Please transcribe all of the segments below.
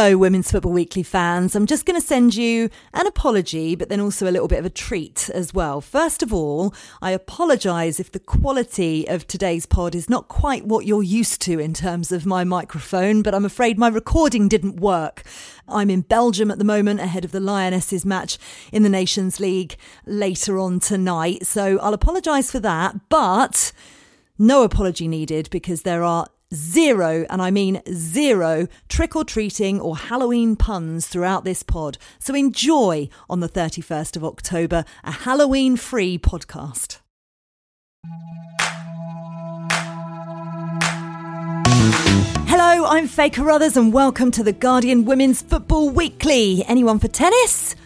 Hello, Women's Football Weekly fans. I'm just going to send you an apology, but then also a little bit of a treat as well. First of all, I apologise if the quality of today's pod is not quite what you're used to in terms of my microphone, but I'm afraid my recording didn't work. I'm in Belgium at the moment ahead of the Lionesses match in the Nations League later on tonight. So I'll apologise for that, but no apology needed because there are zero, and I mean zero, trick or treating or Halloween puns throughout this pod. So enjoy on the 31st of October a Halloween free podcast. Hello, I'm Faye Carruthers, and welcome to the Guardian Women's Football Weekly. Anyone for tennis?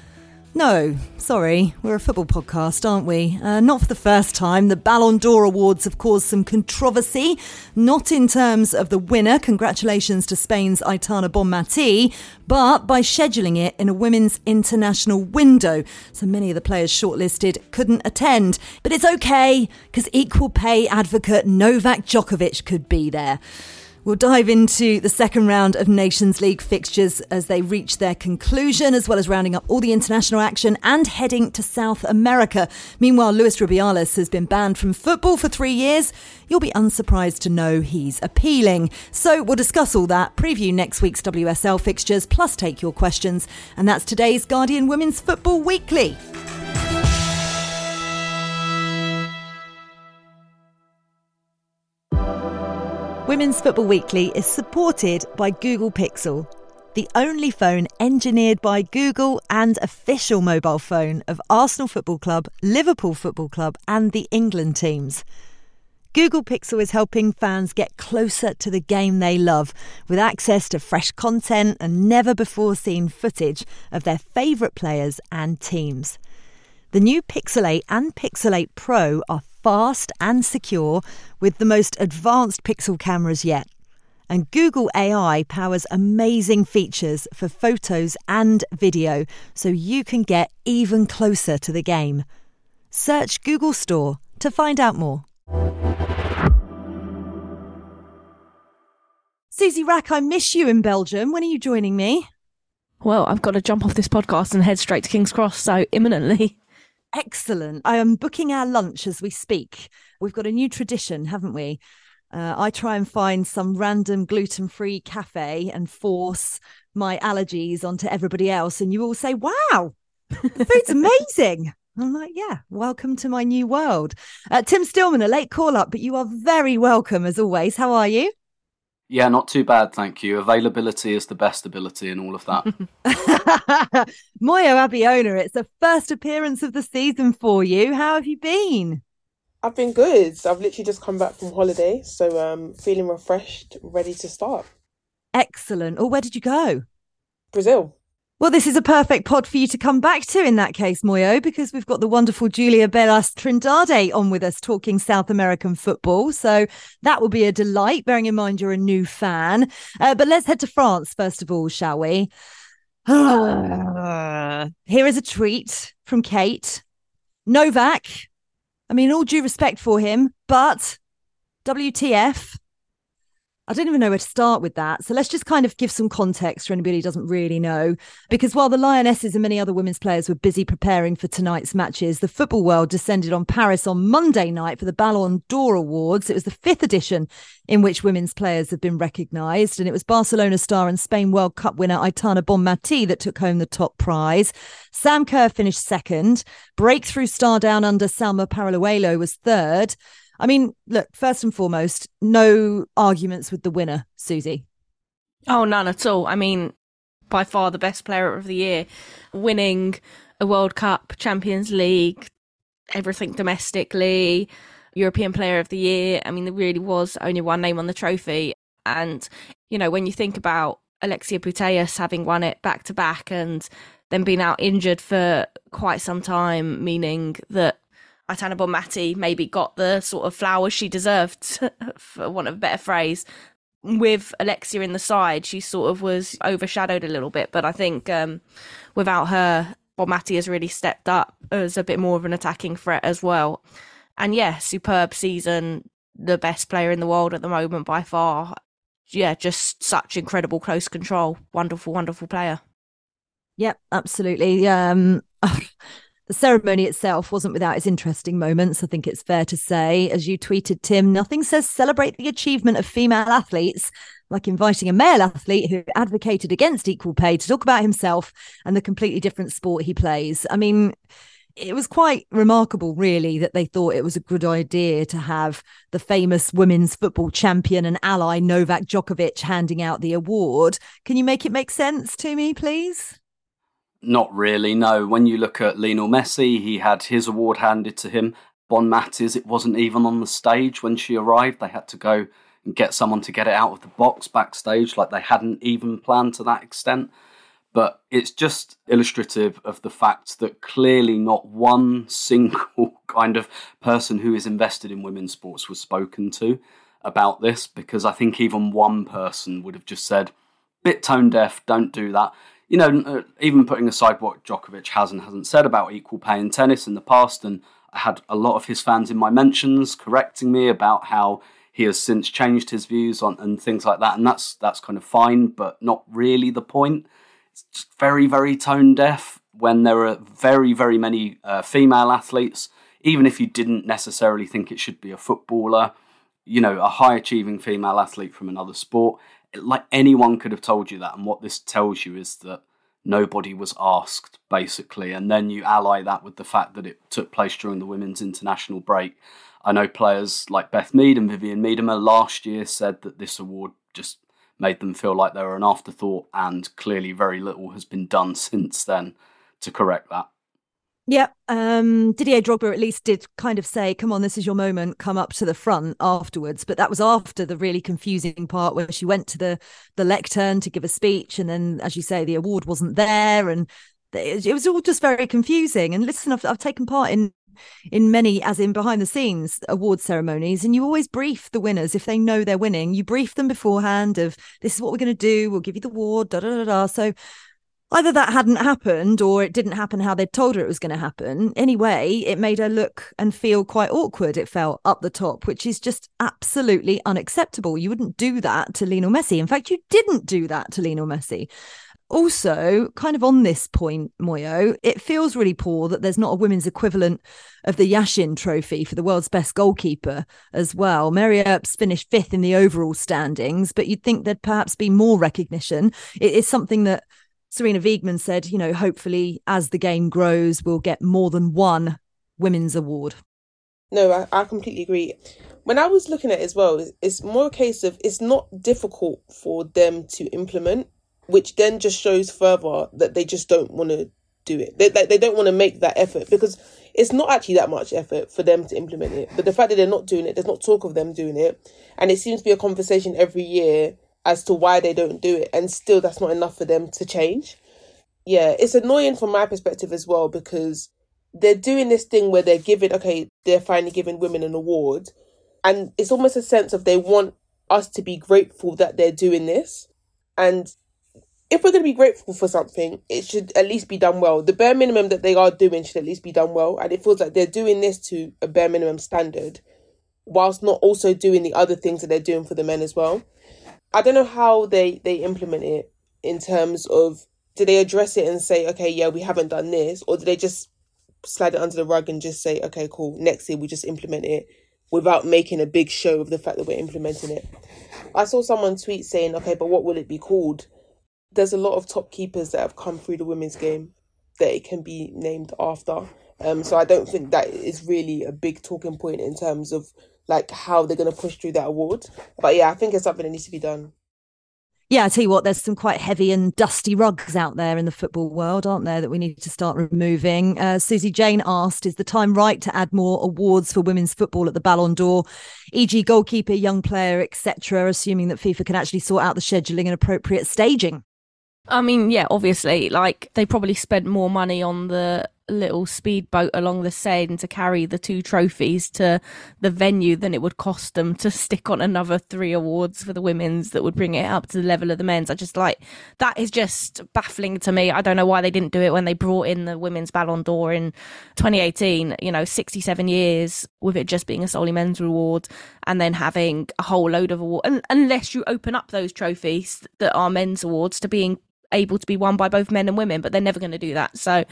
No, sorry, we're a football podcast, aren't we? Uh, not for the first time. The Ballon d'Or Awards have caused some controversy, not in terms of the winner, congratulations to Spain's Aitana Bonmatí, but by scheduling it in a women's international window. So many of the players shortlisted couldn't attend. But it's okay, because equal pay advocate Novak Djokovic could be there. We'll dive into the second round of Nations League fixtures as they reach their conclusion, as well as rounding up all the international action and heading to South America. Meanwhile, Luis Rubiales has been banned from football for three years. You'll be unsurprised to know he's appealing. So we'll discuss all that, preview next week's WSL fixtures, plus take your questions. And that's today's Guardian Women's Football Weekly. Women's Football Weekly is supported by Google Pixel, the only phone engineered by Google and official mobile phone of Arsenal Football Club, Liverpool Football Club, and the England teams. Google Pixel is helping fans get closer to the game they love with access to fresh content and never before seen footage of their favourite players and teams. The new Pixel 8 and Pixel 8 Pro are fast and secure with the most advanced Pixel cameras yet. And Google AI powers amazing features for photos and video so you can get even closer to the game. Search Google Store to find out more. Susie Wrack, I miss you in Belgium. When are you joining me? Well, I've got to jump off this podcast and head straight to King's Cross, so imminently. Excellent. I am booking our lunch as we speak. We've got a new tradition, haven't we? Uh, I try and find some random gluten free cafe and force my allergies onto everybody else. And you all say, wow, the food's amazing. I'm like, yeah, welcome to my new world. Uh, Tim Stillman, a late call up, but you are very welcome as always. How are you? Yeah, not too bad, thank you. Availability is the best ability and all of that. Moyo Abiona, it's the first appearance of the season for you. How have you been? I've been good. I've literally just come back from holiday, so um feeling refreshed, ready to start. Excellent. Oh, where did you go? Brazil. Well, this is a perfect pod for you to come back to in that case, Moyo, because we've got the wonderful Júlia Belas Trindade on with us talking South American football. So that will be a delight, bearing in mind you're a new fan. Uh, but let's head to France, first of all, shall we? Here is a treat from Kate. Novak. I mean, all due respect for him, but WTF? I don't even know where to start with that. So let's just kind of give some context for anybody who doesn't really know. Because while the Lionesses and many other women's players were busy preparing for tonight's matches, the football world descended on Paris on Monday night for the Ballon d'Or Awards. It was the fifth edition in which women's players have been recognised. And it was Barcelona star and Spain World Cup winner Aitana Bonmatí that took home the top prize. Sam Kerr finished second. Breakthrough star down under Salma Paralluelo was third. I mean, look, first and foremost, no arguments with the winner, Susie. Oh, none at all. I mean, by far the best player of the year, winning a World Cup, Champions League, everything domestically, European Player of the Year. I mean, there really was only one name on the trophy. And, you know, when you think about Alexia Putellas having won it back to back and then being out injured for quite some time, meaning that Aitana Bonmatí maybe got the sort of flowers she deserved, for want of a better phrase. With Alexia in the side, she sort of was overshadowed a little bit. But I think um, without her, Bonmatí has really stepped up as a bit more of an attacking threat as well. And yeah, superb season, the best player in the world at the moment by far. Yeah, just such incredible close control. Wonderful, wonderful player. Yep, absolutely. Um, the ceremony itself wasn't without its interesting moments, I think it's fair to say. As you tweeted, Tim, nothing says celebrate the achievement of female athletes like inviting a male athlete who advocated against equal pay to talk about himself and the completely different sport he plays. I mean, it was quite remarkable, really, that they thought it was a good idea to have the famous women's football champion and ally Novak Djokovic handing out the award. Can you make it make sense to me, please? Not really, no. When you look at Lionel Messi, he had his award handed to him. Bonmatí's, it wasn't even on the stage when she arrived. They had to go and get someone to get it out of the box backstage, like they hadn't even planned to that extent. But it's just illustrative of the fact that clearly not one single kind of person who is invested in women's sports was spoken to about this, because I think even one person would have just said, bit tone deaf, don't do that you know, uh, even putting aside what Djokovic has and hasn't said about equal pay in tennis in the past, and I had a lot of his fans in my mentions correcting me about how he has since changed his views on and things like that, and that's that's kind of fine, but not really the point. It's just very very tone deaf when there are very very many uh, female athletes. Even if you didn't necessarily think it should be a footballer, you know, a high achieving female athlete from another sport, like anyone could have told you that. And what this tells you is that nobody was asked, basically. And then you ally that with the fact that it took place during the women's international break. I know players like Beth Mead and Vivianne Miedema last year said that this award just made them feel like they were an afterthought, and clearly very little has been done since then to correct that. Yeah, um, Didier Drogba at least did kind of say, "Come on, this is your moment. Come up to the front afterwards." But that was after the really confusing part where she went to the the lectern to give a speech, and then, as you say, the award wasn't there, and it, was all just very confusing. And listen, I've, I've taken part in in many, as in behind the scenes award ceremonies, and you always brief the winners if they know they're winning. You brief them beforehand of this is what we're going to do. We'll give you the award. Da da da da. So either that hadn't happened or it didn't happen how they'd told her it was going to happen. Anyway, it made her look and feel quite awkward. It felt up the top, which is just absolutely unacceptable. You wouldn't do that to Lionel Messi. In fact, you didn't do that to Lionel Messi. Also, kind of on this point, Moyo, it feels really poor that there's not a women's equivalent of the Yashin trophy for the world's best goalkeeper as well. Mary Earps finished fifth in the overall standings, but you'd think there'd perhaps be more recognition. It is something that Sarina Wiegman said, you know, hopefully as the game grows, we'll get more than one women's award. No, I, I completely agree. When I was looking at it as well, it's more a case of it's not difficult for them to implement, which then just shows further that they just don't want to do it. They, they, they don't want to make that effort because it's not actually that much effort for them to implement it. But the fact that they're not doing it, there's not talk of them doing it. And it seems to be a conversation every year as to why they don't do it and still that's not enough for them to change. Yeah it's annoying from my perspective as well because they're doing this thing where they're giving okay they're finally giving women an award and it's almost a sense of they want us to be grateful that they're doing this. And if we're going to be grateful for something it should at least be done well. The bare minimum that they are doing should at least be done well and it feels like they're doing this to a bare minimum standard whilst not also doing the other things that they're doing for the men as well I don't know how they they implement it in terms of do they address it and say okay yeah we haven't done this or do they just slide it under the rug and just say okay cool next year we just implement it without making a big show of the fact that we're implementing it. I saw someone tweet saying okay but what will it be called? There's a lot of top keepers that have come through the women's game that it can be named after. Um, so I don't think that is really a big talking point in terms of like how they're going to push through that award. But yeah, I think it's something that needs to be done. Yeah, I tell you what, there's some quite heavy and dusty rugs out there in the football world, aren't there, that we need to start removing. Uh, Susie Jane asked, is the time right to add more awards for women's football at the Ballon d'Or, e.g., goalkeeper, young player, etc., assuming that FIFA can actually sort out the scheduling and appropriate staging? I mean, yeah, obviously, like they probably spent more money on the little speedboat along the Seine to carry the two trophies to the venue than it would cost them to stick on another three awards for the women's that would bring it up to the level of the men's. I just like that is just baffling to me. I don't know why they didn't do it when they brought in the women's Ballon d'Or in 2018, you know, 67 years with it just being a solely men's award and then having a whole load of awards. Unless you open up those trophies that are men's awards to being able to be won by both men and women, but they're never going to do that. So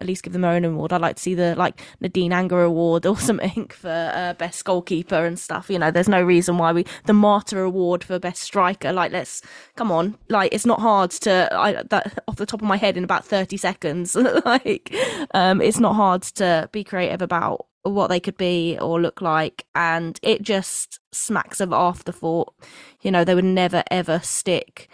at least give them their own award. I'd like to see the like Nadine Angerer award or something for uh, best goalkeeper and stuff. You know, there's no reason why we the Marta award for best striker. Like, let's come on. Like, it's not hard to I that off the top of my head in about 30 seconds. like, um, it's not hard to be creative about what they could be or look like and it just smacks of afterthought you know they would never ever stick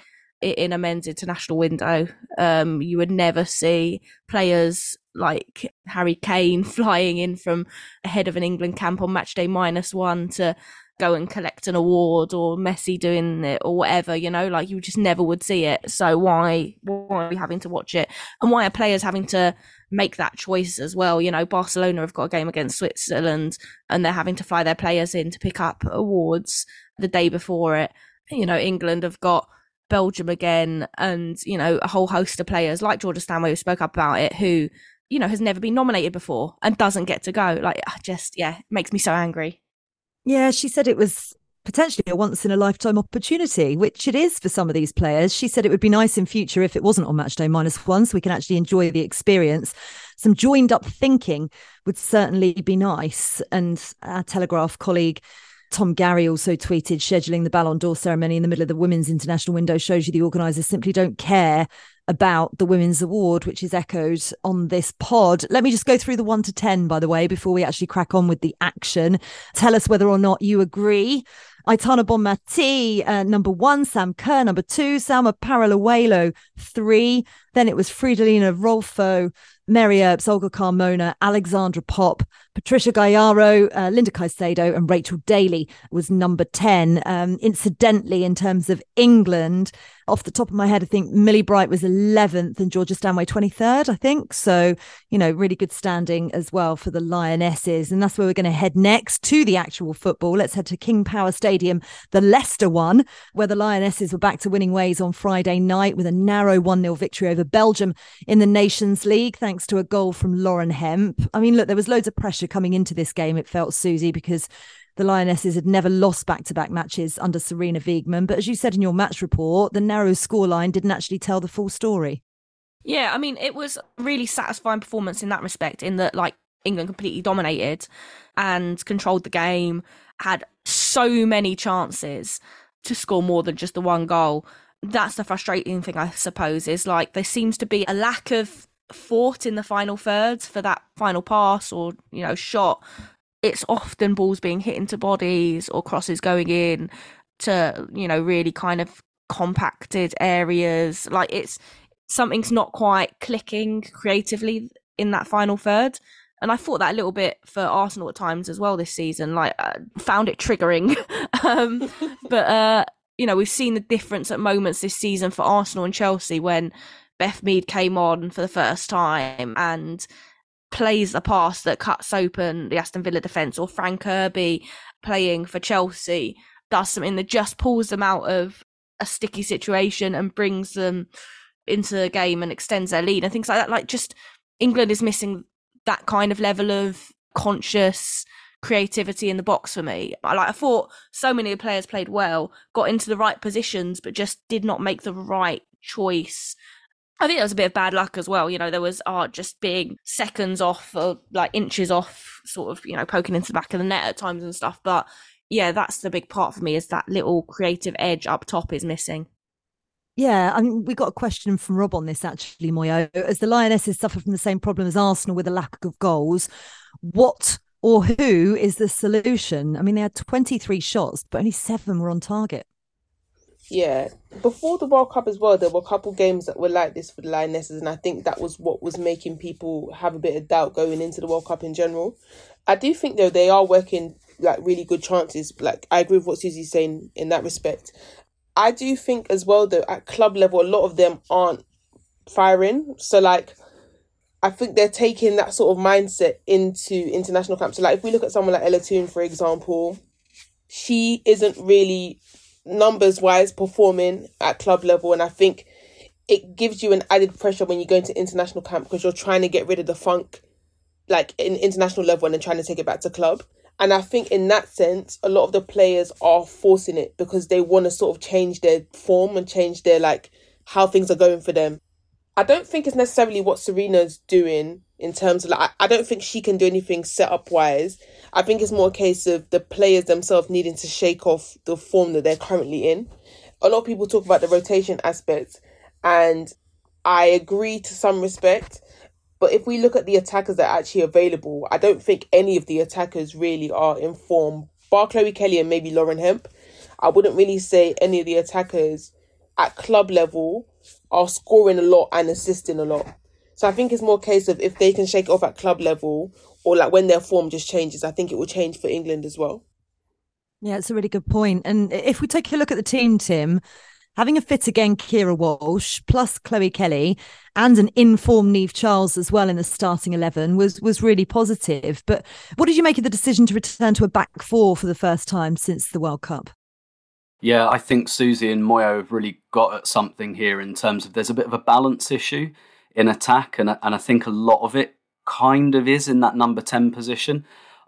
in a men's international window. Um, you would never see players like Harry Kane flying in from ahead of an England camp on match day minus one to go and collect an award or Messi doing it or whatever, you know, like you just never would see it. So why why are we having to watch it? And why are players having to make that choice as well? You know, Barcelona have got a game against Switzerland and they're having to fly their players in to pick up awards the day before it. You know, England have got Belgium again, and you know a whole host of players like Georgia Stanway who spoke up about it, who you know has never been nominated before and doesn't get to go. Like, just yeah, it makes me so angry. Yeah, she said it was potentially a once in a lifetime opportunity, which it is for some of these players. She said it would be nice in future if it wasn't on match day minus one, so we can actually enjoy the experience. Some joined up thinking would certainly be nice. And our Telegraph colleague Tom Garry also tweeted scheduling the Ballon d'Or ceremony in the middle of the women's international window shows you the organisers simply don't care about the women's award, which is echoed on this pod. Let me just go through the one to 10, by the way, before we actually crack on with the action. Tell us whether or not you agree. Aitana Bonmatí, uh, number one, Sam Kerr, number two, Salma Paralluelo, three. Then it was Fridolina Rolfö, Mary Earps, Olga Carmona, Alexandra Popp, Patricia Guijarro, uh, Linda Caicedo, and Rachel Daly was number 10. Um, incidentally, in terms of England, off the top of my head, I think Millie Bright was 11th and Georgia Stanway 23rd, I think. So, you know, really good standing as well for the Lionesses. And that's where we're going to head next to the actual football. Let's head to King Power Stadium, the Leicester one, where the Lionesses were back to winning ways on Friday night with a narrow 1 0 victory over Belgium in the Nations League, thanks to a goal from Lauren Hemp. I mean, look, there was loads of pressure coming into this game, it felt, Susie, because the Lionesses had never lost back to back matches under Sarina Wiegman. But as you said in your match report, the narrow scoreline didn't actually tell the full story. Yeah, I mean, it was really satisfying performance in that respect, in that, like, England completely dominated and controlled the game, had so many chances to score more than just the one goal. That's the frustrating thing, I suppose, is like there seems to be a lack of fought in the final thirds for that final pass or, you know, shot it's often balls being hit into bodies or crosses going in to you know really kind of compacted areas like it's something's not quite clicking creatively in that final third and I thought that a little bit for Arsenal at times as well this season. Like, uh, found it triggering. um, but uh, you know, we've seen the difference at moments this season for Arsenal and Chelsea when Beth Mead came on for the first time and plays a pass that cuts open the Aston Villa defence, or Fran Kirby playing for Chelsea does something that just pulls them out of a sticky situation and brings them into the game and extends their lead and things like that. Like just England is missing that kind of level of conscious creativity in the box for me. I like I thought so many players played well, got into the right positions, but just did not make the right choice I think that was a bit of bad luck as well. You know, there was art just being seconds off or like inches off, sort of, you know, poking into the back of the net at times and stuff. But yeah, that's the big part for me is that little creative edge up top is missing. Yeah, I mean, we got a question from Rob on this actually, Moyo. As the Lionesses suffer from the same problem as Arsenal with a lack of goals, what or who is the solution? I mean, they had 23 shots, but only seven were on target. Yeah, before the World Cup as well, there were a couple games that were like this for the Lionesses, and I think that was what was making people have a bit of doubt going into the World Cup in general. I do think though they are working like really good chances. Like I agree with what Susie's saying in that respect. I do think as well though at club level, a lot of them aren't firing. So like, I think they're taking that sort of mindset into international camps. So, like, if we look at someone like Ella Toone, for example, she isn't really numbers wise performing at club level, and I think it gives you an added pressure when you go into international camp because you're trying to get rid of the funk, like in international level, and then trying to take it back to club. And I think in that sense, a lot of the players are forcing it because they want to sort of change their form and change their like how things are going for them. I don't think it's necessarily what Sarina's doing in terms of like I don't think she can do anything set up wise. I think it's more a case of the players themselves needing to shake off the form that they're currently in. A lot of people talk about the rotation aspect and I agree to some respect. But if we look at the attackers that are actually available, I don't think any of the attackers really are in form. Bar Chloe Kelly and maybe Lauren Hemp. I wouldn't really say any of the attackers at club level are scoring a lot and assisting a lot. So I think it's more a case of if they can shake off at club level or like when their form just changes, I think it will change for England as well. Yeah, it's a really good point. And if we take a look at the team, Tim, having a fit again Keira Walsh plus Chloe Kelly and an informed Niamh Charles as well in the starting 11 was was really positive. But what did you make of the decision to return to a back four for the first time since the World Cup? Yeah, I think Susie and Moyo have really got at something here in terms of there's a bit of a balance issue in attack, and and I think a lot of it kind of is in that number ten position.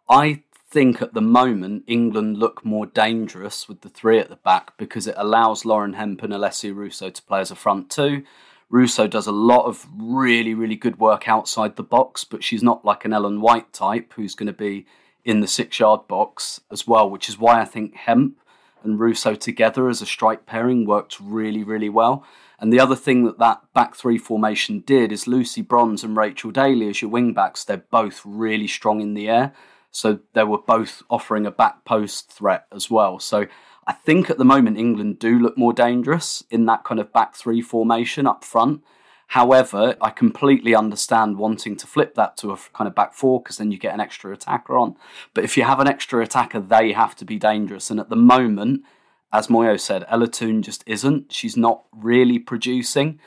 I think at the moment England look more dangerous with the three at the back because it allows Lauren Hemp and Alessia Russo to play as a front two. Russo does a lot of really, really good work outside the box, but she's not like an Ellen White type who's going to be in the six yard box as well, which is why I think Hemp and Russo together as a strike pairing worked really, really well. And the other thing that that back three formation did is Lucy Bronze and Rachel Daly as your wing backs, they're both really strong in the air. So they were both offering a back post threat as well. So I think at the moment England do look more dangerous in that kind of back three formation up front. However, I completely understand wanting to flip that to a kind of back four because then you get an extra attacker on. But if you have an extra attacker, they have to be dangerous. And at the moment, as Moyo said, Ella Toone just isn't. She's not really producing.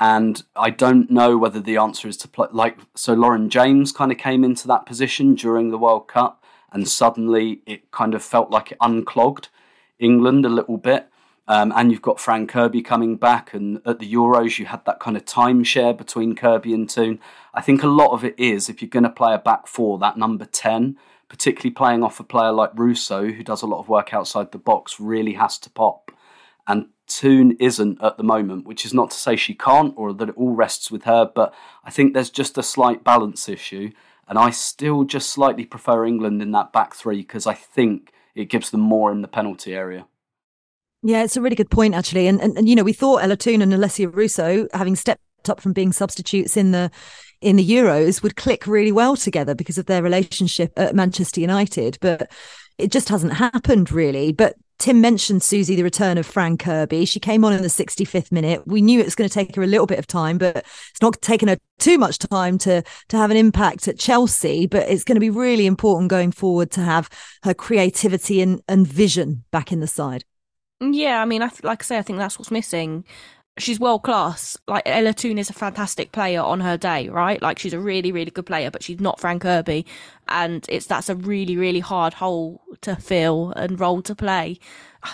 And I don't know whether the answer is to play like so. Lauren James kind of came into that position during the World Cup, and suddenly it kind of felt like it unclogged England a little bit. Um, and you've got Fran Kirby coming back, and at the Euros, you had that kind of timeshare between Kirby and Toone. I think a lot of it is if you're going to play a back four, that number 10, particularly playing off a player like Russo, who does a lot of work outside the box, really has to pop. And Toone isn't at the moment, which is not to say she can't or that it all rests with her, but I think there's just a slight balance issue. And I still just slightly prefer England in that back three because I think it gives them more in the penalty area. Yeah, it's a really good point, actually. And, and, and you know, we thought Ella Toone and Alessia Russo, having stepped up from being substitutes in the in the Euros, would click really well together because of their relationship at Manchester United. But it just hasn't happened really. But Tim mentioned Susie, the return of Fran Kirby. She came on in the 65th minute. We knew it was going to take her a little bit of time, but it's not taken her too much time to to have an impact at Chelsea. But it's going to be really important going forward to have her creativity and, and vision back in the side. Yeah, I mean, I th- like I say, I think that's what's missing. She's world class. Like Ella Toone is a fantastic player on her day, right? Like she's a really, really good player, but she's not Fran Kirby, and it's that's a really, really hard hole to fill and role to play.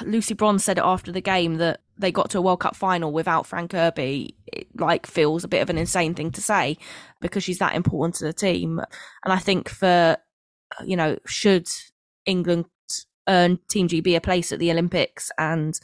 Lucy Bronze said it after the game that they got to a World Cup final without Fran Kirby. It like feels a bit of an insane thing to say because she's that important to the team, and I think for you know should England earn Team GB a place at the Olympics and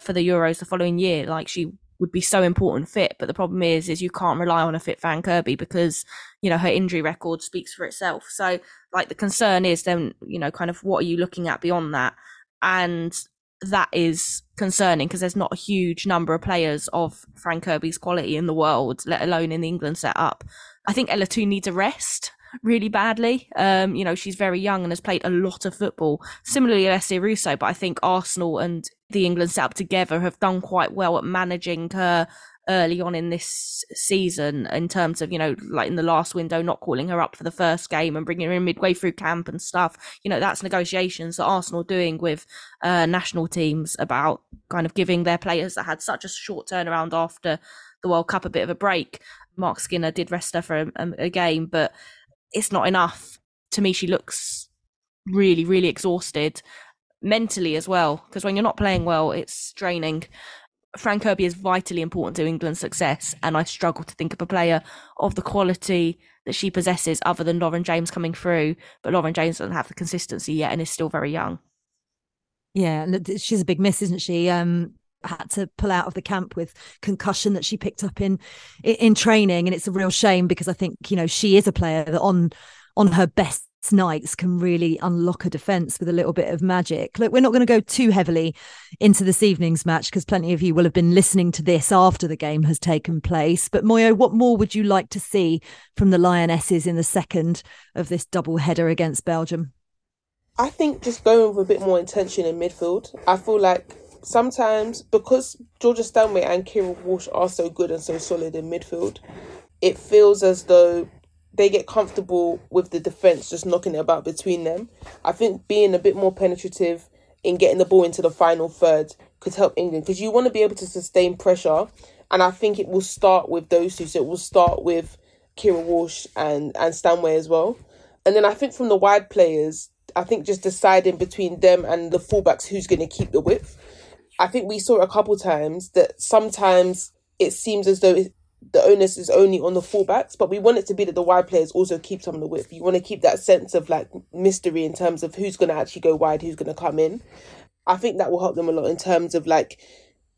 for the Euros the following year. Like she would be so important fit, but the problem is, is you can't rely on a fit Fran Kirby because you know her injury record speaks for itself. So like the concern is then you know kind of what are you looking at beyond that, and that is concerning because there's not a huge number of players of Fran Kirby's quality in the world, let alone in the England setup. I think Ella Toone needs a rest really badly. Um, you know, she's very young and has played a lot of football. Similarly, Alessia Russo, but I think Arsenal and the England setup together have done quite well at managing her early on in this season in terms of, you know, like in the last window, not calling her up for the first game and bringing her in midway through camp and stuff. You know, that's negotiations that Arsenal doing with uh, national teams about kind of giving their players that had such a short turnaround after the World Cup a bit of a break Marc Skinner did rest her for a, a game, but it's not enough. To me, she looks really, really exhausted mentally as well. Because when you're not playing well, it's draining. Fran Kirby is vitally important to England's success, and I struggle to think of a player of the quality that she possesses other than Lauren James coming through. But Lauren James doesn't have the consistency yet and is still very young. Yeah, she's a big miss, isn't she? Um, had to pull out of the camp with concussion that she picked up in in training, and it's a real shame because I think you know she is a player that on on her best nights can really unlock a defence with a little bit of magic. Look, we're not going to go too heavily into this evening's match because plenty of you will have been listening to this after the game has taken place. But Moyo, what more would you like to see from the Lionesses in the second of this double header against Belgium? I think just going with a bit more intention in midfield. I feel like sometimes because Georgia Stanway and Keira Walsh are so good and so solid in midfield, it feels as though they get comfortable with the defense just knocking it about between them. I think being a bit more penetrative in getting the ball into the final third could help England because you want to be able to sustain pressure, and I think it will start with those two. So it will start with Keira Walsh and and Stanway as well, and then I think from the wide players, I think just deciding between them and the fullbacks who's going to keep the width. I think we saw a couple times that sometimes it seems as though the onus is only on the fullbacks, but we want it to be that the wide players also keep some of the width. You want to keep that sense of like mystery in terms of who's going to actually go wide, who's going to come in. I think that will help them a lot in terms of like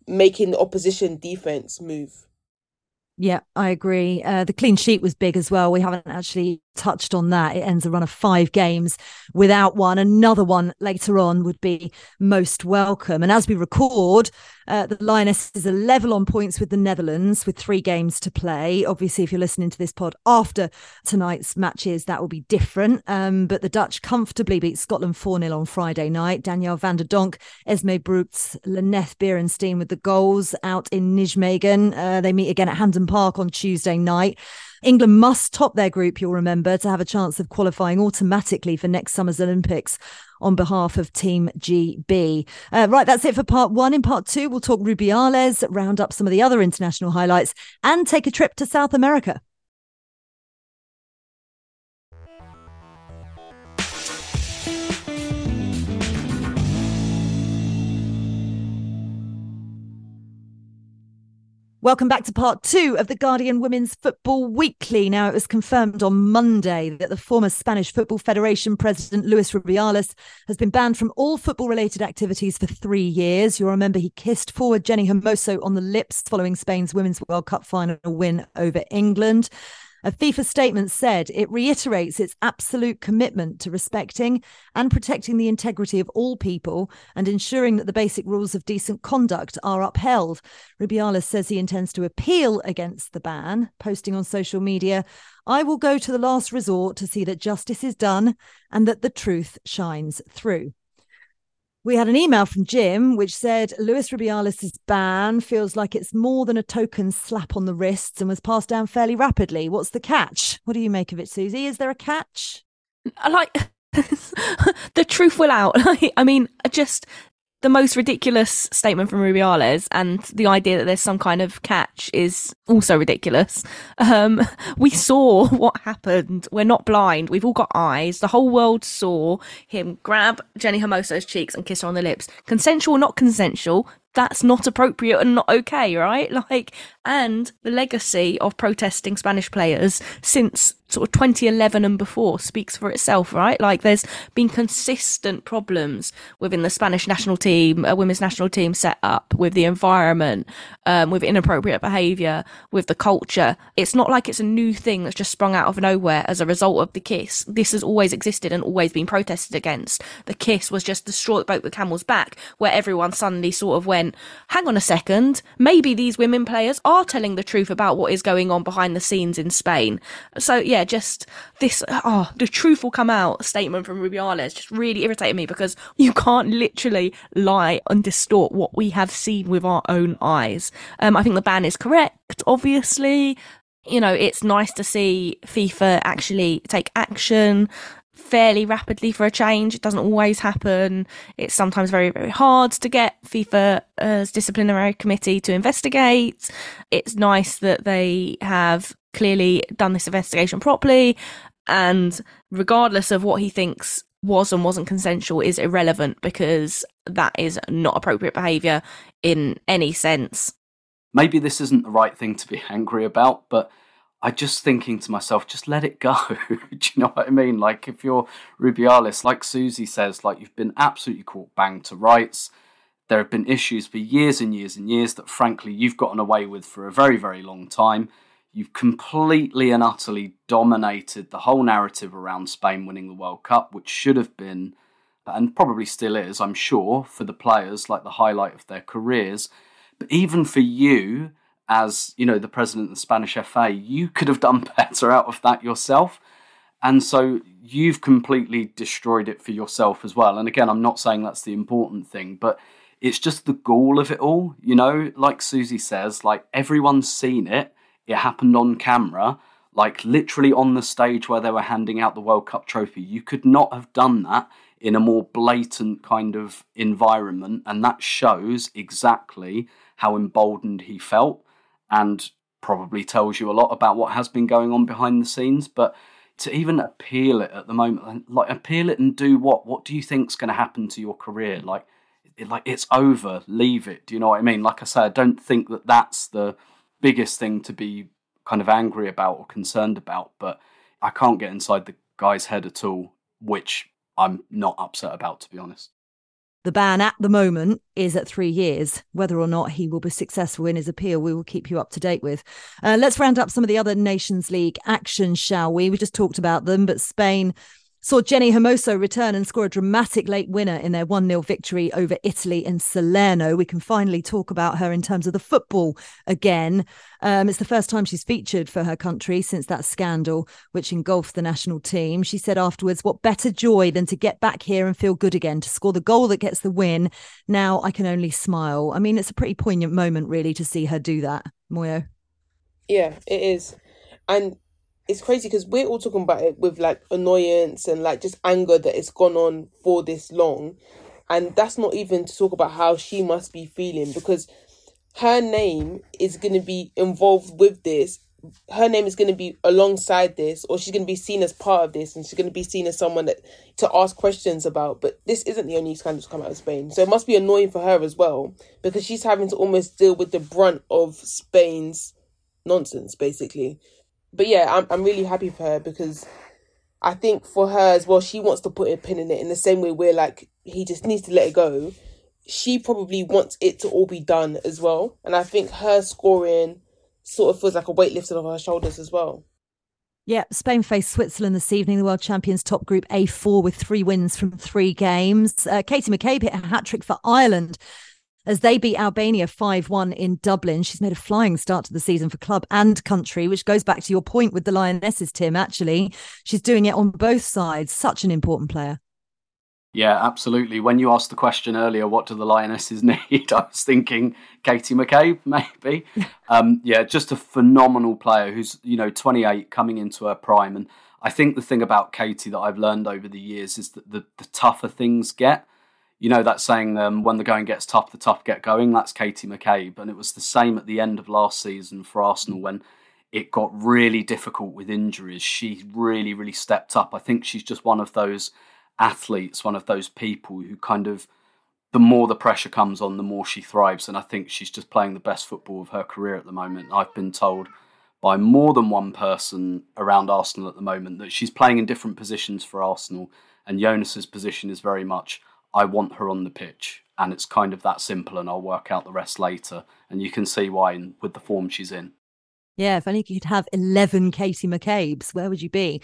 making the opposition defense move. Yeah, I agree. Uh, the clean sheet was big as well. We haven't actually touched on that. It ends a run of five games without one. Another one later on would be most welcome. And as we record, uh, the Lionesses are level on points with the Netherlands with three games to play. Obviously, if you're listening to this pod after tonight's matches, that will be different. Um, but the Dutch comfortably beat Scotland 4 0 on Friday night. Danielle van der Donk, Esme Brugts, Lineth Beerensteyn with the goals out in Nijmegen. Uh, they meet again at Hampden Park on Tuesday night. England must top their group, you'll remember, to have a chance of qualifying automatically for next summer's Olympics on behalf of Team GB. Uh, right, that's it for part one. In part two, we'll talk Rubiales, round up some of the other international highlights, and take a trip to South America. Welcome back to part two of the Guardian Women's Football Weekly. Now, it was confirmed on Monday that the former Spanish Football Federation president, Luis Rubiales, has been banned from all football related activities for three years. You'll remember he kissed forward Jenni Hermoso on the lips following Spain's Women's World Cup final win over England. A FIFA statement said it reiterates its absolute commitment to respecting and protecting the integrity of all people and ensuring that the basic rules of decent conduct are upheld. Rubiales says he intends to appeal against the ban, posting on social media, I will go to the last resort to see that justice is done and that the truth shines through. We had an email from Jim which said Luis Rubiales' ban feels like it's more than a token slap on the wrists and was passed down fairly rapidly. What's the catch? What do you make of it, Susie? Is there a catch? I like the truth will out. I mean, just the most ridiculous statement from Rubiales and the idea that there's some kind of catch is also ridiculous. Um, we saw what happened. We're not blind. We've all got eyes. The whole world saw him grab Jenni Hermoso's cheeks and kiss her on the lips. Consensual, not consensual that's not appropriate and not okay, right? Like, and the legacy of protesting Spanish players since sort of 2011 and before speaks for itself, right? Like, there's been consistent problems within the Spanish national team, a women's national team set up with the environment, um, with inappropriate behaviour, with the culture. It's not like it's a new thing that's just sprung out of nowhere as a result of the kiss. This has always existed and always been protested against. The kiss was just the straw that broke the camel's back, where everyone suddenly sort of went, went, hang on a second, maybe these women players are telling the truth about what is going on behind the scenes in Spain. So yeah, just this, oh, the truth will come out statement from Rubiales just really irritated me because you can't literally lie and distort what we have seen with our own eyes. Um, I think the ban is correct, obviously you know, it's nice to see FIFA actually take action fairly rapidly for a change. It doesn't always happen. It's sometimes very, very hard to get FIFA's disciplinary committee to investigate. It's nice that they have clearly done this investigation properly. And regardless of what he thinks was and wasn't consensual is irrelevant because that is not appropriate behaviour in any sense. Maybe this isn't the right thing to be angry about, but I just thinking to myself, just let it go. Do you know what I mean? Like if you're Rubiales, like Susie says, like you've been absolutely caught bang to rights. There have been issues for years and years and years that frankly you've gotten away with for a very, very long time. You've completely and utterly dominated the whole narrative around Spain winning the World Cup, which should have been, and probably still is, I'm sure, for the players, like the highlight of their careers. But even for you, as you know, the president of the Spanish FA, you could have done better out of that yourself. And so you've completely destroyed it for yourself as well. And again, I'm not saying that's the important thing, but it's just the gall of it all. You know, like Susie says, like everyone's seen it it happened on camera, like literally on the stage where they were handing out the World Cup trophy. You could not have done that in a more blatant kind of environment. And that shows exactly how emboldened he felt and probably tells you a lot about what has been going on behind the scenes. But to even appeal it at the moment, like appeal it and do what? What do you think's going to happen to your career? Like, it, like it's over. Leave it. Do you know what I mean? Like I say, I don't think that that's the biggest thing to be kind of angry about or concerned about, but I can't get inside the guy's head at all, which I'm not upset about, to be honest. The ban at the moment is at three years. Whether or not he will be successful in his appeal, we will keep you up to date with. Uh, let's round up some of the other Nations League actions, shall we? We just talked about them, but Spain saw Jenni Hermoso return and score a dramatic late winner in their 1 0 victory over Italy in Salerno. We can finally talk about her in terms of the football again. Um, it's the first time she's featured for her country since that scandal, which engulfed the national team. She said afterwards, What better joy than to get back here and feel good again, to score the goal that gets the win. Now I can only smile. I mean, it's a pretty poignant moment, really, to see her do that. Moyo. Yeah, it is. And it's crazy because we're all talking about it with like annoyance and like just anger that it's gone on for this long. And that's not even to talk about how she must be feeling because her name is going to be involved with this. Her name is going to be alongside this, or she's going to be seen as part of this, and she's going to be seen as someone that to ask questions about. But this isn't the only scandal to come out of Spain, so it must be annoying for her as well because she's having to almost deal with the brunt of Spain's nonsense, basically but yeah, I'm I'm really happy for her because I think for her as well, she wants to put a pin in it in the same way we're like he just needs to let it go. She probably wants it to all be done as well, and I think her scoring sort of feels like a weight lifted off her shoulders as well. Yeah, Spain faced Switzerland this evening, the world champions top group A4 with three wins from three games. Uh, Katie McCabe hit a hat trick for Ireland as they beat Albania 5 1 in Dublin. She's made a flying start to the season for club and country, which goes back to your point with the Lionesses, Tim. Actually, she's doing it on both sides. Such an important player. Yeah, absolutely. When you asked the question earlier, what do the Lionesses need? I was thinking Katie McCabe, maybe. um, yeah, just a phenomenal player who's, you know, 28 coming into her prime. And I think the thing about Katie that I've learned over the years is that the, the tougher things get, you know that saying, um, when the going gets tough, the tough get going. That's Katie McCabe, and it was the same at the end of last season for Arsenal when it got really difficult with injuries. She really, really stepped up. I think she's just one of those athletes, one of those people who kind of, the more the pressure comes on, the more she thrives. And I think she's just playing the best football of her career at the moment. I've been told by more than one person around Arsenal at the moment that she's playing in different positions for Arsenal. And Jonas's position is very much I want her on the pitch. And it's kind of that simple, and I'll work out the rest later. And you can see why in, with the form she's in. Yeah, if only you could have 11 Katie McCabes, where would you be?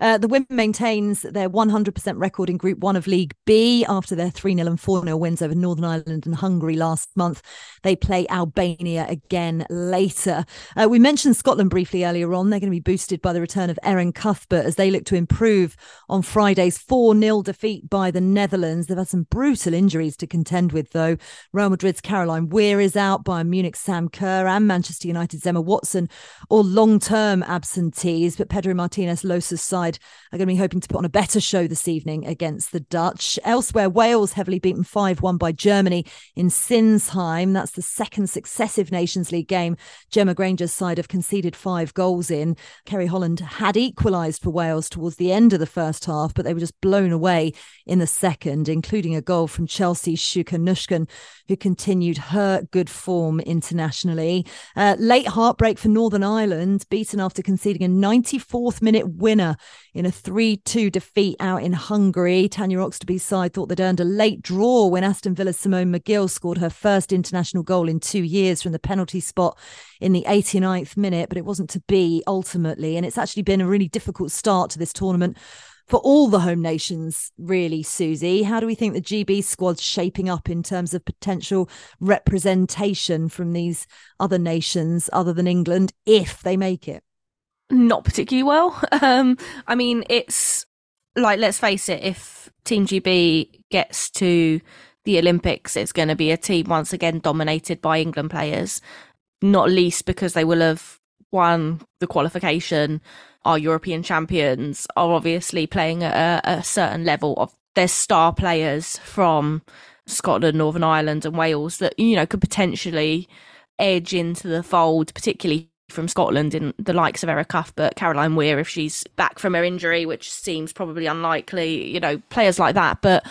Uh, the women maintains their 100% record in Group 1 of League B after their 3 0 and 4 0 wins over Northern Ireland and Hungary last month. They play Albania again later. Uh, we mentioned Scotland briefly earlier on. They're going to be boosted by the return of Erin Cuthbert as they look to improve on Friday's 4 0 defeat by the Netherlands. They've had some brutal injuries to contend with, though. Real Madrid's Caroline Weir is out, Bayern Munich's Sam Kerr, and Manchester United's Emma Watson, all long term absentees. But Pedro Martinez Losa's side side are going to be hoping to put on a better show this evening against the Dutch. Elsewhere, Wales heavily beaten 5 1 by Germany in Sinsheim. That's the second successive Nations League game Gemma Grainger's side have conceded five goals in. Ceri Holland had equalised for Wales towards the end of the first half, but they were just blown away in the second, including a goal from Chelsea's Sjoeke Nüsken, who continued her good form internationally. Uh, late heartbreak for Northern Ireland, beaten after conceding a 94th minute winner in a 3 2 defeat out in Hungary. Tanya Oxtoby's side thought they'd earned a late draw when Aston Villa's Simone Magill scored her first international goal in two years from the penalty spot in the 89th minute, but it wasn't to be ultimately. And it's actually been a really difficult start to this tournament for all the home nations, really, Susie. How do we think the GB squad's shaping up in terms of potential representation from these other nations other than England if they make it? Not particularly well. Um, I mean, it's like, let's face it, if Team GB gets to the Olympics, it's going to be a team once again dominated by England players, not least because they will have won the qualification our European champions are obviously playing at a, a certain level of their star players from Scotland, Northern Ireland, and Wales that you know could potentially edge into the fold, particularly from Scotland in the likes of Erin Cuthbert, Caroline Weir if she's back from her injury, which seems probably unlikely, you know, players like that. But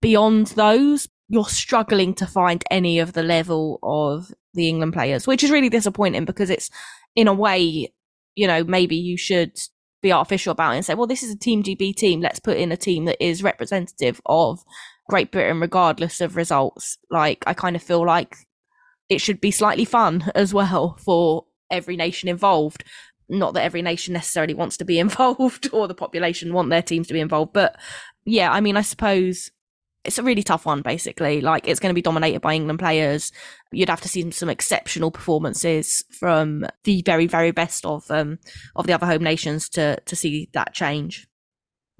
beyond those, you're struggling to find any of the level of the England players, which is really disappointing because it's in a way you know, maybe you should be artificial about it and say, well, this is a Team GB team. Let's put in a team that is representative of Great Britain, regardless of results. Like, I kind of feel like it should be slightly fun as well for every nation involved. Not that every nation necessarily wants to be involved or the population want their teams to be involved. But yeah, I mean, I suppose it's a really tough one, basically. Like it's going to be dominated by England players. You'd have to see some, exceptional performances from the very, very best of um of the other home nations to to see that change.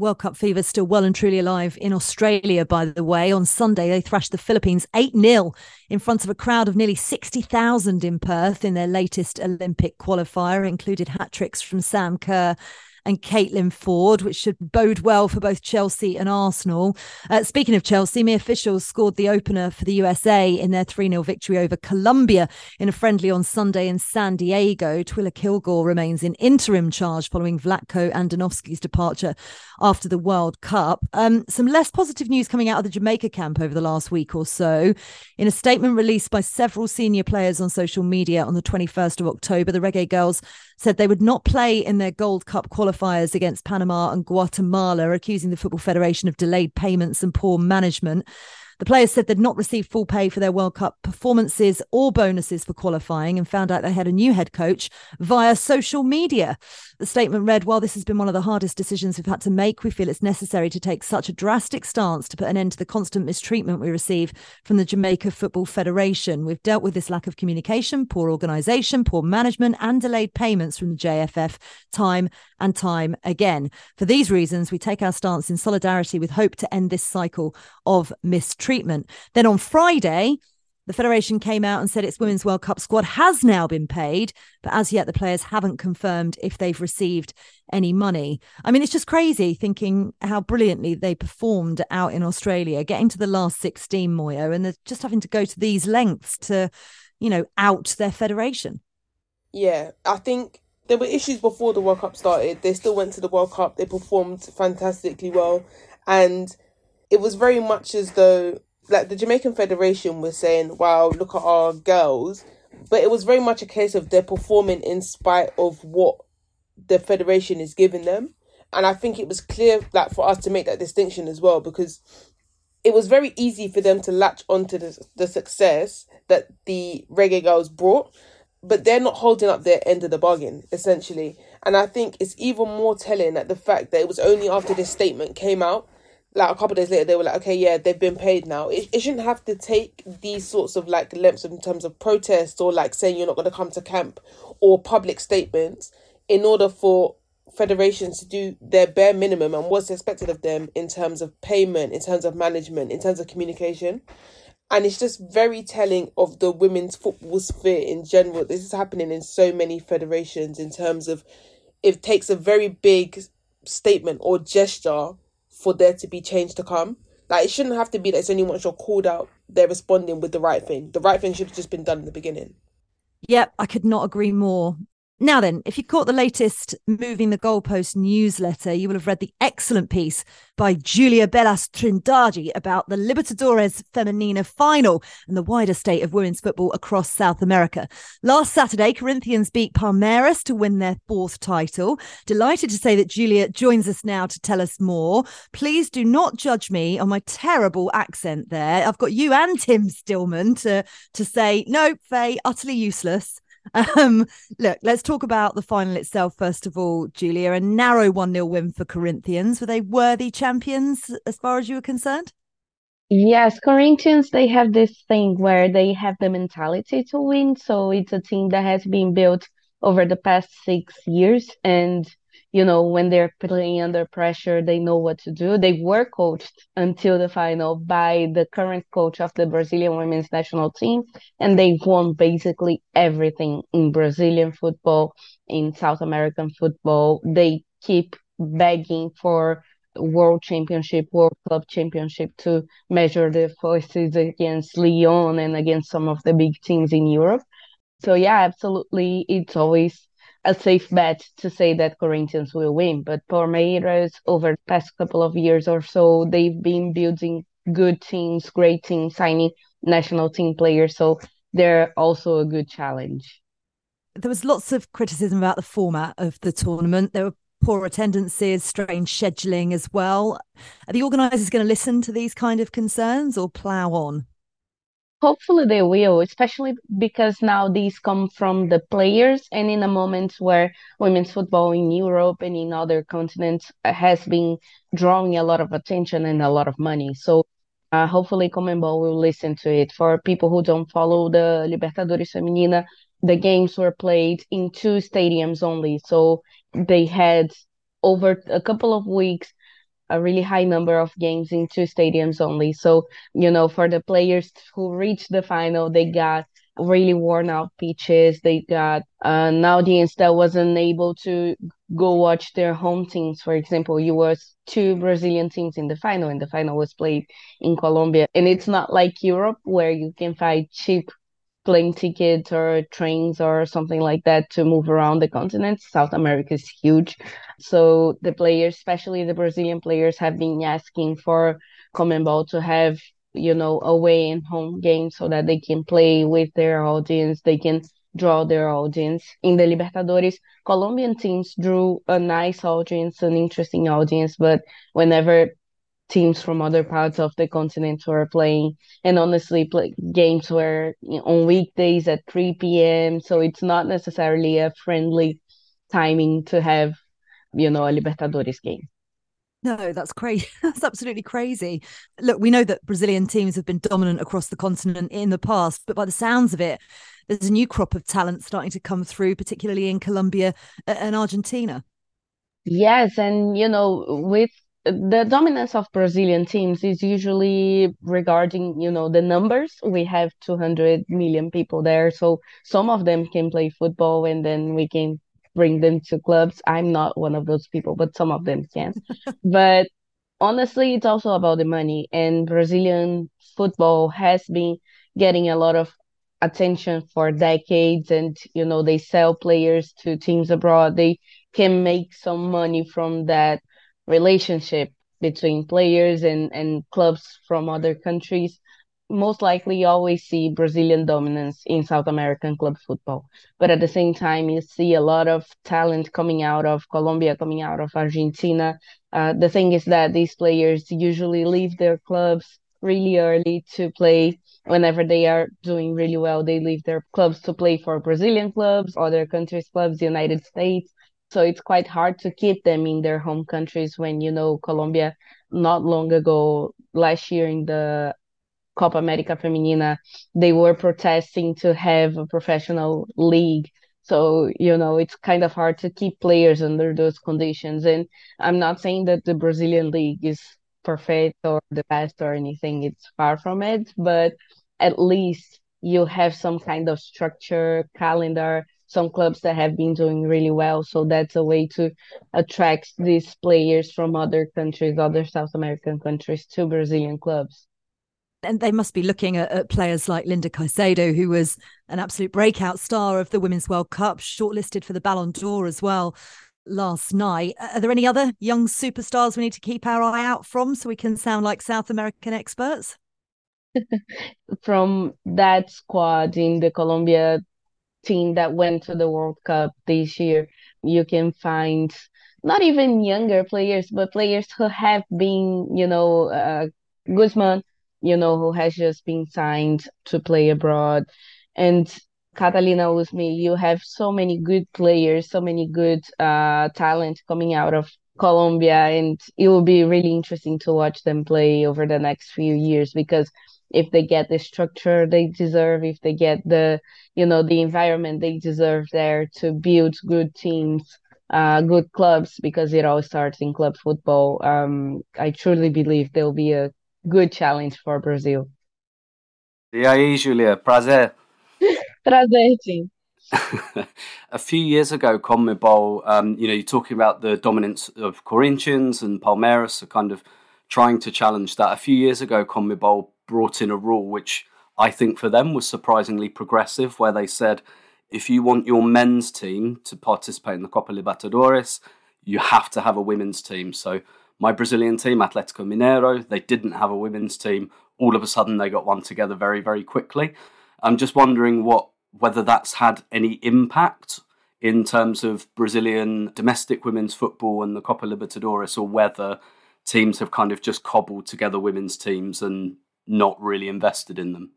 World Cup fever still well and truly alive in Australia, by the way. On Sunday, they thrashed the Philippines 8 0 in front of a crowd of nearly 60,000 in Perth in their latest Olympic qualifier, included hat tricks from Sam Kerr and Caitlin Foord, which should bode well for both Chelsea and Arsenal. Uh, speaking of Chelsea, Mia Fishel scored the opener for the USA in their 3 0 victory over Colombia in a friendly on Sunday in San Diego. Twila Kilgore remains in interim charge following Vlatko Andonovski's departure after the World Cup. Um, some less positive news coming out of the Jamaica camp over the last week or so. In a statement released by several senior players on social media on the 21st of October, the Reggae Girlz said they would not play in their Gold Cup qualifiers against Panama and Guatemala, accusing the Football Federation of delayed payments and poor management. The players said they'd not received full pay for their World Cup performances or bonuses for qualifying and found out they had a new head coach via social media. The statement read While this has been one of the hardest decisions we've had to make, we feel it's necessary to take such a drastic stance to put an end to the constant mistreatment we receive from the Jamaica Football Federation. We've dealt with this lack of communication, poor organisation, poor management, and delayed payments from the JFF time and time again. For these reasons, we take our stance in solidarity with hope to end this cycle of mistreatment. Then on Friday, the Federation came out and said its Women's World Cup squad has now been paid, but as yet the players haven't confirmed if they've received any money. I mean, it's just crazy thinking how brilliantly they performed out in Australia, getting to the last 16, Moyo, and they're just having to go to these lengths to, you know, out their federation. Yeah, I think there were issues before the World Cup started. They still went to the World Cup. They performed fantastically well, and it was very much as though like the Jamaican Federation was saying, "Wow, look at our girls," but it was very much a case of they're performing in spite of what the federation is giving them, and I think it was clear that for us to make that distinction as well because it was very easy for them to latch onto the, the success that the Reggae Girlz brought but they're not holding up their end of the bargain essentially. And i think it's even more telling that the fact that it was only after this statement came out like a couple days later they were like okay yeah they've been paid now. It, it shouldn't have to take these sorts of like lengths in terms of protests or like saying you're not going to come to camp or public statements in order for federations to do their bare minimum and what's expected of them in terms of payment in terms of management in terms of communication. And it's just very telling of the women's football sphere in general. This is happening in so many federations in terms of it takes a very big statement or gesture for there to be change to come. Like it shouldn't have to be that it's only once you're called out they're responding with the right thing. The right thing should have just been done in the beginning. Yep, I could not agree more. Now, then, if you caught the latest Moving the Goalpost newsletter, you will have read the excellent piece by Júlia Belas Trindade about the Libertadores Femenina final and the wider state of women's football across South America. Last Saturday, Corinthians beat Palmeiras to win their fourth title. Delighted to say that Julia joins us now to tell us more. Please do not judge me on my terrible accent there. I've got you and Tim Stillman to, to say, no, Faye, utterly useless. Um, look, let's talk about the final itself first of all, Julia. A narrow 1 0 win for Corinthians. Were they worthy champions as far as you were concerned? Yes, Corinthians, they have this thing where they have the mentality to win. So it's a team that has been built over the past six years. And you know, when they're playing under pressure, they know what to do. They were coached until the final by the current coach of the Brazilian women's national team, and they've won basically everything in Brazilian football, in South American football. They keep begging for world championship, world club championship to measure their forces against Lyon and against some of the big teams in Europe. So yeah, absolutely, it's always a safe bet to say that Corinthians will win. But Palmeiras, over the past couple of years or so, they've been building good teams, great teams, signing national team players. So they're also a good challenge. There was lots of criticism about the format of the tournament. There were poor attendances, strange scheduling as well. Are the organisers going to listen to these kind of concerns or plough on? Hopefully they will, especially because now these come from the players and in a moment where women's football in Europe and in other continents has been drawing a lot of attention and a lot of money. So uh, hopefully CONMEBOL will listen to it. For people who don't follow the Libertadores Feminina, the games were played in two stadiums only. So they had over a couple of weeks a really high number of games in two stadiums only. So, you know, for the players who reached the final, they got really worn out pitches. They got an audience that wasn't able to go watch their home teams. For example, you was two Brazilian teams in the final, and the final was played in Colombia. And it's not like Europe where you can find cheap plane tickets or trains or something like that to move around the continent. South America is huge. So the players, especially the Brazilian players, have been asking for CONMEBOL to have, you know, away and home games so that they can play with their audience. They can draw their audience. In the Libertadores, Colombian teams drew a nice audience, an interesting audience, but whenever teams from other parts of the continent were playing and honestly play games were you know, on weekdays at 3 p.m so it's not necessarily a friendly timing to have you know a libertadores game no, that's crazy. That's absolutely crazy. Look, we know that Brazilian teams have been dominant across the continent in the past, but by the sounds of it, there's a new crop of talent starting to come through, particularly in Colombia and Argentina. Yes, and you know, with the dominance of Brazilian teams is usually regarding, you know, the numbers. We have 200 million people there, so some of them can play football, and then we can bring them to clubs. I'm not one of those people, but some of them can. but honestly, it's also about the money, and Brazilian football has been getting a lot of attention for decades, and you know, they sell players to teams abroad. They can make some money from that relationship between players and, and clubs from other countries, most likely always see Brazilian dominance in South American club football. But at the same time, you see a lot of talent coming out of Colombia, coming out of Argentina. Uh, the thing is that these players usually leave their clubs really early to play whenever they are doing really well they leave their clubs to play for brazilian clubs other countries clubs united states so it's quite hard to keep them in their home countries when, you know, Colombia not long ago, last year in the Copa America Femenina, they were protesting to have a professional league. So, you know, it's kind of hard to keep players under those conditions. And I'm not saying that the Brazilian league is perfect or the best or anything, it's far from it, but at least you have some kind of structure, calendar, some clubs that have been doing really well. So that's a way to attract these players from other countries, other South American countries to Brazilian clubs. And they must be looking at, at, players like Linda Caicedo, who was an absolute breakout star of the Women's World Cup, shortlisted for the Ballon d'Or as well last night. Are there any other young superstars we need to keep our eye out from so we can sound like South American experts? from that squad in the Colombia team that went to the World Cup this year, you can find not even younger players, but players who have been, you know, uh, Guzman, you know, who has just been signed to play abroad. And Catalina Usme, you have so many good players, so many good uh, talent coming out of Colombia, and it will be really interesting to watch them play over the next few years because if they get the structure they deserve, if they get the you know the environment they deserve there to build good teams, uh, good clubs, because it all starts in club football. Um, I truly believe there will be a good challenge for Brazil. E aí, Julia, prazer. prazer, sim. a few years ago, CONMEBOL, um, you know, you're talking about the dominance of Corinthians and Palmeiras are kind of trying to challenge that. A few years ago, CONMEBOL brought in a rule which I think for them was surprisingly progressive, where they said if you want your men's team to participate in the Copa Libertadores, you have to have a women's team. So my Brazilian team, Atletico Mineiro, they didn't have a women's team. All of a sudden, they got one together very, very quickly. I'm just wondering what whether that's had any impact in terms of Brazilian domestic women's football and the Copa Libertadores, or whether teams have kind of just cobbled together women's teams and not really invested in them?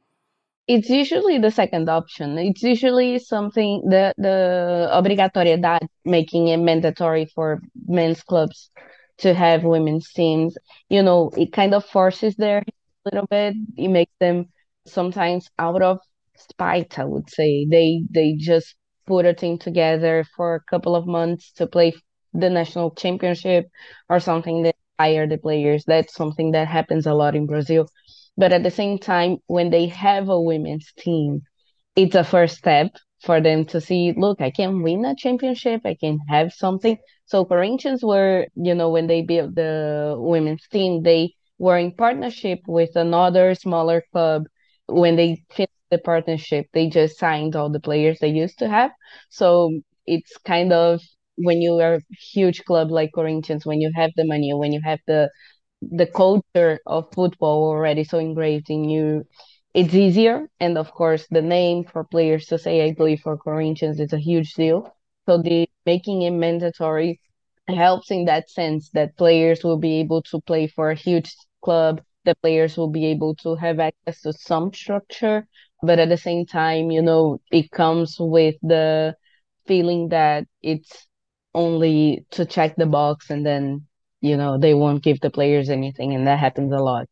It's usually the second option. It's usually something the the obrigatoriedade making it mandatory for men's clubs to have women's teams. You know, it kind of forces their a little bit. It makes them sometimes out of spite, I would say. They they just put a team together for a couple of months to play the national championship or something that hire the players. That's something that happens a lot in Brazil. But at the same time, when they have a women's team, it's a first step for them to see, look, I can win a championship, I can have something. So Corinthians were, you know, when they built the women's team, they were in partnership with another smaller club. When they finished the partnership, they just signed all the players they used to have. So it's kind of when you are a huge club like Corinthians, when you have the money, when you have the the culture of football already so engraved in you, it's easier. And of course, the name for players to say, I believe for Corinthians, is a huge deal. So the making it mandatory helps in that sense that players will be able to play for a huge club. The players will be able to have access to some structure, but at the same time, you know, it comes with the feeling that it's only to check the box and then you know, they won't give the players anything, and that happens a lot.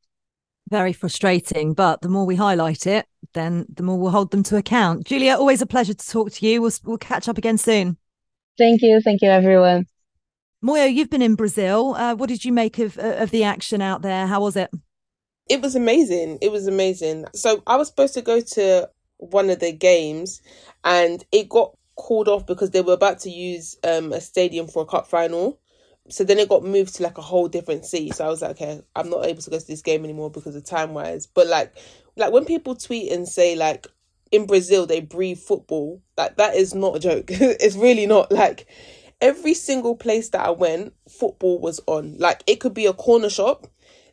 Very frustrating, but the more we highlight it, then the more we'll hold them to account. Julia, always a pleasure to talk to you. We'll, we'll catch up again soon. Thank you. Thank you, everyone. Moyo, you've been in Brazil. Uh, what did you make of of the action out there? How was it? It was amazing. It was amazing. So I was supposed to go to one of the games, and it got called off because they were about to use um, a stadium for a cup final so then it got moved to like a whole different city. So I was like, okay, I'm not able to go to this game anymore because of time wise. But like, like when people tweet and say like in Brazil they breathe football, like that is not a joke. it's really not. Like every single place that I went, football was on. Like it could be a corner shop.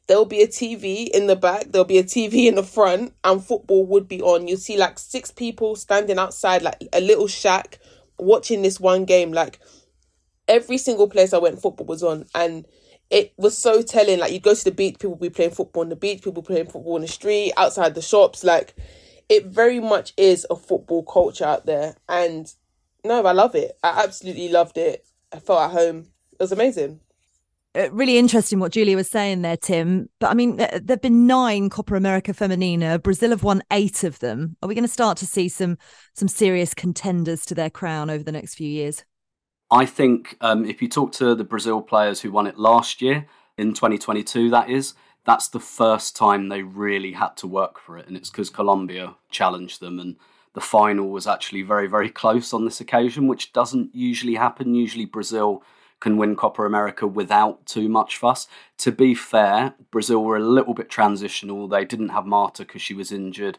There'll be a TV in the back, there'll be a TV in the front, and football would be on. You see like six people standing outside like a little shack watching this one game. Like every single place I went, football was on, and it was so telling. Like you go to the beach, people be playing football on the beach, people playing football in the street, outside the shops. Like it very much is a football culture out there, and no, I love it. I absolutely loved it. I felt at home. It was amazing. Uh, really interesting what Julia was saying there, Tim. But I mean, there have been nine Copa America Femenina. Brazil have won eight of them. Are we going to start to see some some serious contenders to their crown over the next few years? I think um, if you talk to the Brazil players who won it last year, in 2022, that is, that's the first time they really had to work for it. And it's because Colombia challenged them and the final was actually very, very close on this occasion, which doesn't usually happen. Usually, Brazil can win Copa America without too much fuss. To be fair, Brazil were a little bit transitional. They didn't have Marta because she was injured.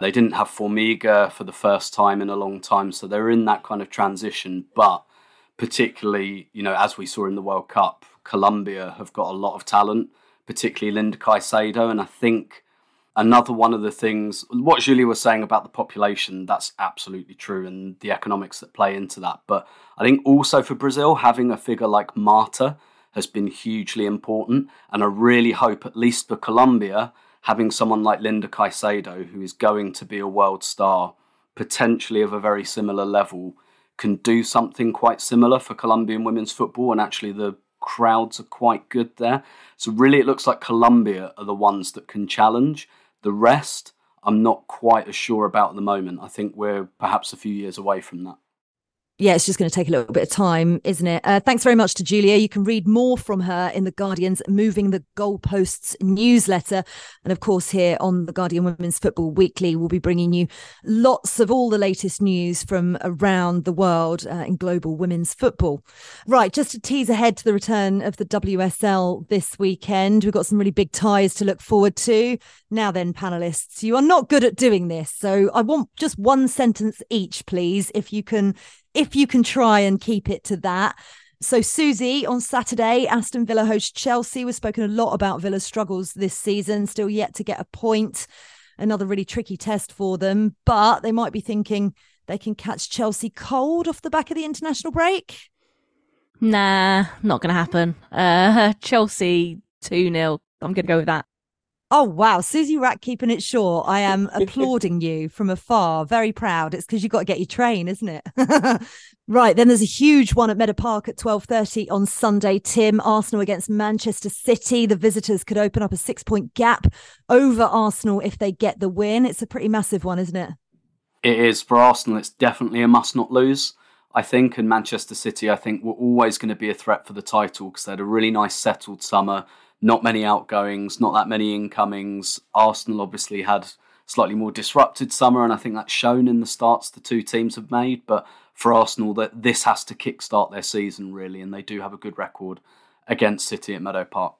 They didn't have Formiga for the first time in a long time, so they're in that kind of transition. But particularly, you know, as we saw in the World Cup, Colombia have got a lot of talent, particularly Linda Caicedo, and I think another one of the things what Julia was saying about the population that's absolutely true and the economics that play into that. But I think also for Brazil having a figure like Marta has been hugely important. And I really hope at least for Colombia having someone like Linda Caicedo who is going to be a world star potentially of a very similar level can do something quite similar for Colombian women's football and actually the crowds are quite good there. So really it looks like Colombia are the ones that can challenge. The rest, I'm not quite as sure about at the moment. I think we're perhaps a few years away from that yeah, it's just going to take a little bit of time, isn't it? Uh, thanks very much to Julia. You can read more from her in the Guardian's Moving the Goalposts newsletter. And of course, here on the Guardian Women's Football Weekly, we'll be bringing you lots of all the latest news from around the world uh, in global women's football. Right, just to tease ahead to the return of the WSL this weekend, we've got some really big ties to look forward to. Now, then, panelists, you are not good at doing this. So I want just one sentence each, please, if you can if you can try and keep it to that. So, Susie, on Saturday, Aston Villa host Chelsea. We've spoken a lot about Villa's struggles this season, still yet to get a point. Another really tricky test for them, but they might be thinking they can catch Chelsea cold off the back of the international break. Nah, not going to happen. Uh, Chelsea 2 0. I'm going to go with that. Oh wow, Susie Wrack keeping it short. I am applauding you from afar. Very proud. It's because you've got to get your train, isn't it? right. Then there's a huge one at Meadow Park at 12:30 on Sunday. Tim, Arsenal against Manchester City. The visitors could open up a six-point gap over Arsenal if they get the win. It's a pretty massive one, isn't it? It is for Arsenal. It's definitely a must not lose. I think, and Manchester City, I think, were always going to be a threat for the title because they had a really nice settled summer not many outgoings, not that many incomings. Arsenal obviously had slightly more disrupted summer, and I think that's shown in the starts the two teams have made. But for Arsenal, that this has to kickstart their season really, and they do have a good record against City at Meadow Park.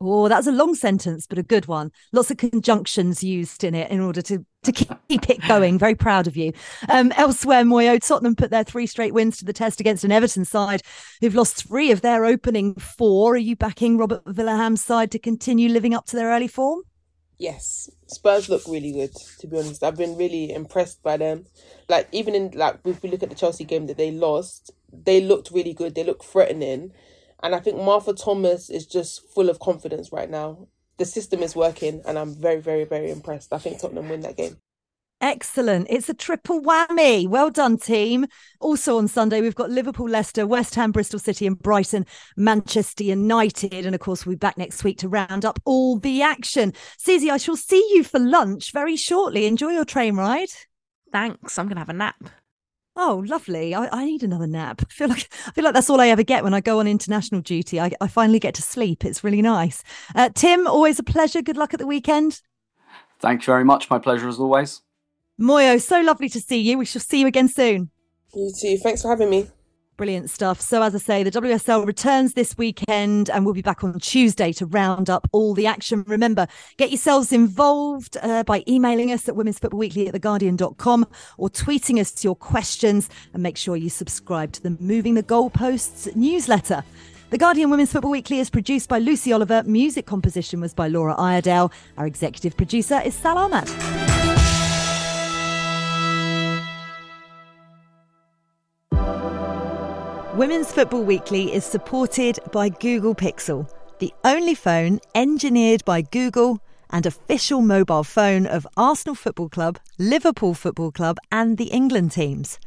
Oh, that's a long sentence, but a good one. Lots of conjunctions used in it in order to, to keep it going. Very proud of you. Um, elsewhere, Moyo, Tottenham put their three straight wins to the test against an Everton side who've lost three of their opening four. Are you backing Robert Vilahamn's side to continue living up to their early form? Yes, Spurs look really good. To be honest, I've been really impressed by them. Like even in like if we look at the Chelsea game that they lost, they looked really good. They looked threatening and I think Martha Thomas is just full of confidence right now. The system is working, and I'm very, very, very impressed. I think Tottenham win that game. Excellent. It's a triple whammy. Well done, team. Also on Sunday, we've got Liverpool, Leicester, West Ham, Bristol City, and Brighton, Manchester United. And of course, we'll be back next week to round up all the action. Susie, I shall see you for lunch very shortly. Enjoy your train ride. Thanks. I'm going to have a nap. Oh, lovely. I, I, need another nap. I feel like I feel like that's all I ever get when I go on international duty. I, I finally get to sleep. It's really nice. Uh, Tim, always a pleasure. Good luck at the weekend. Thank you very much. My pleasure as always. Moyo, so lovely to see you. We shall see you again soon. You too. Thanks for having me. Brilliant stuff. So, as I say, the WSL returns this weekend and we'll be back on Tuesday to round up all the action. Remember, get yourselves involved uh, by emailing us at Women's Football Weekly at theguardian.com or tweeting us your questions and make sure you subscribe to the Moving the Goalposts newsletter. The Guardian Women's Football Weekly is produced by Lucy Oliver. Music composition was by Laura Iredale. Our executive producer is Sal Ahmad. Women's Football Weekly is supported by Google Pixel, the only phone engineered by Google and official mobile phone of Arsenal Football Club, Liverpool Football Club, and the England teams.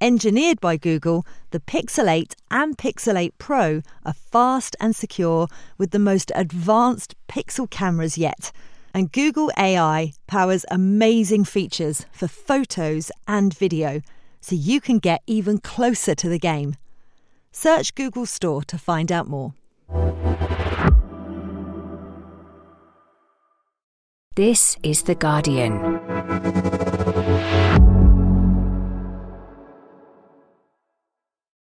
Engineered by Google, the Pixel 8 and Pixel 8 Pro are fast and secure with the most advanced pixel cameras yet. And Google AI powers amazing features for photos and video, so you can get even closer to the game. Search Google Store to find out more. This is The Guardian.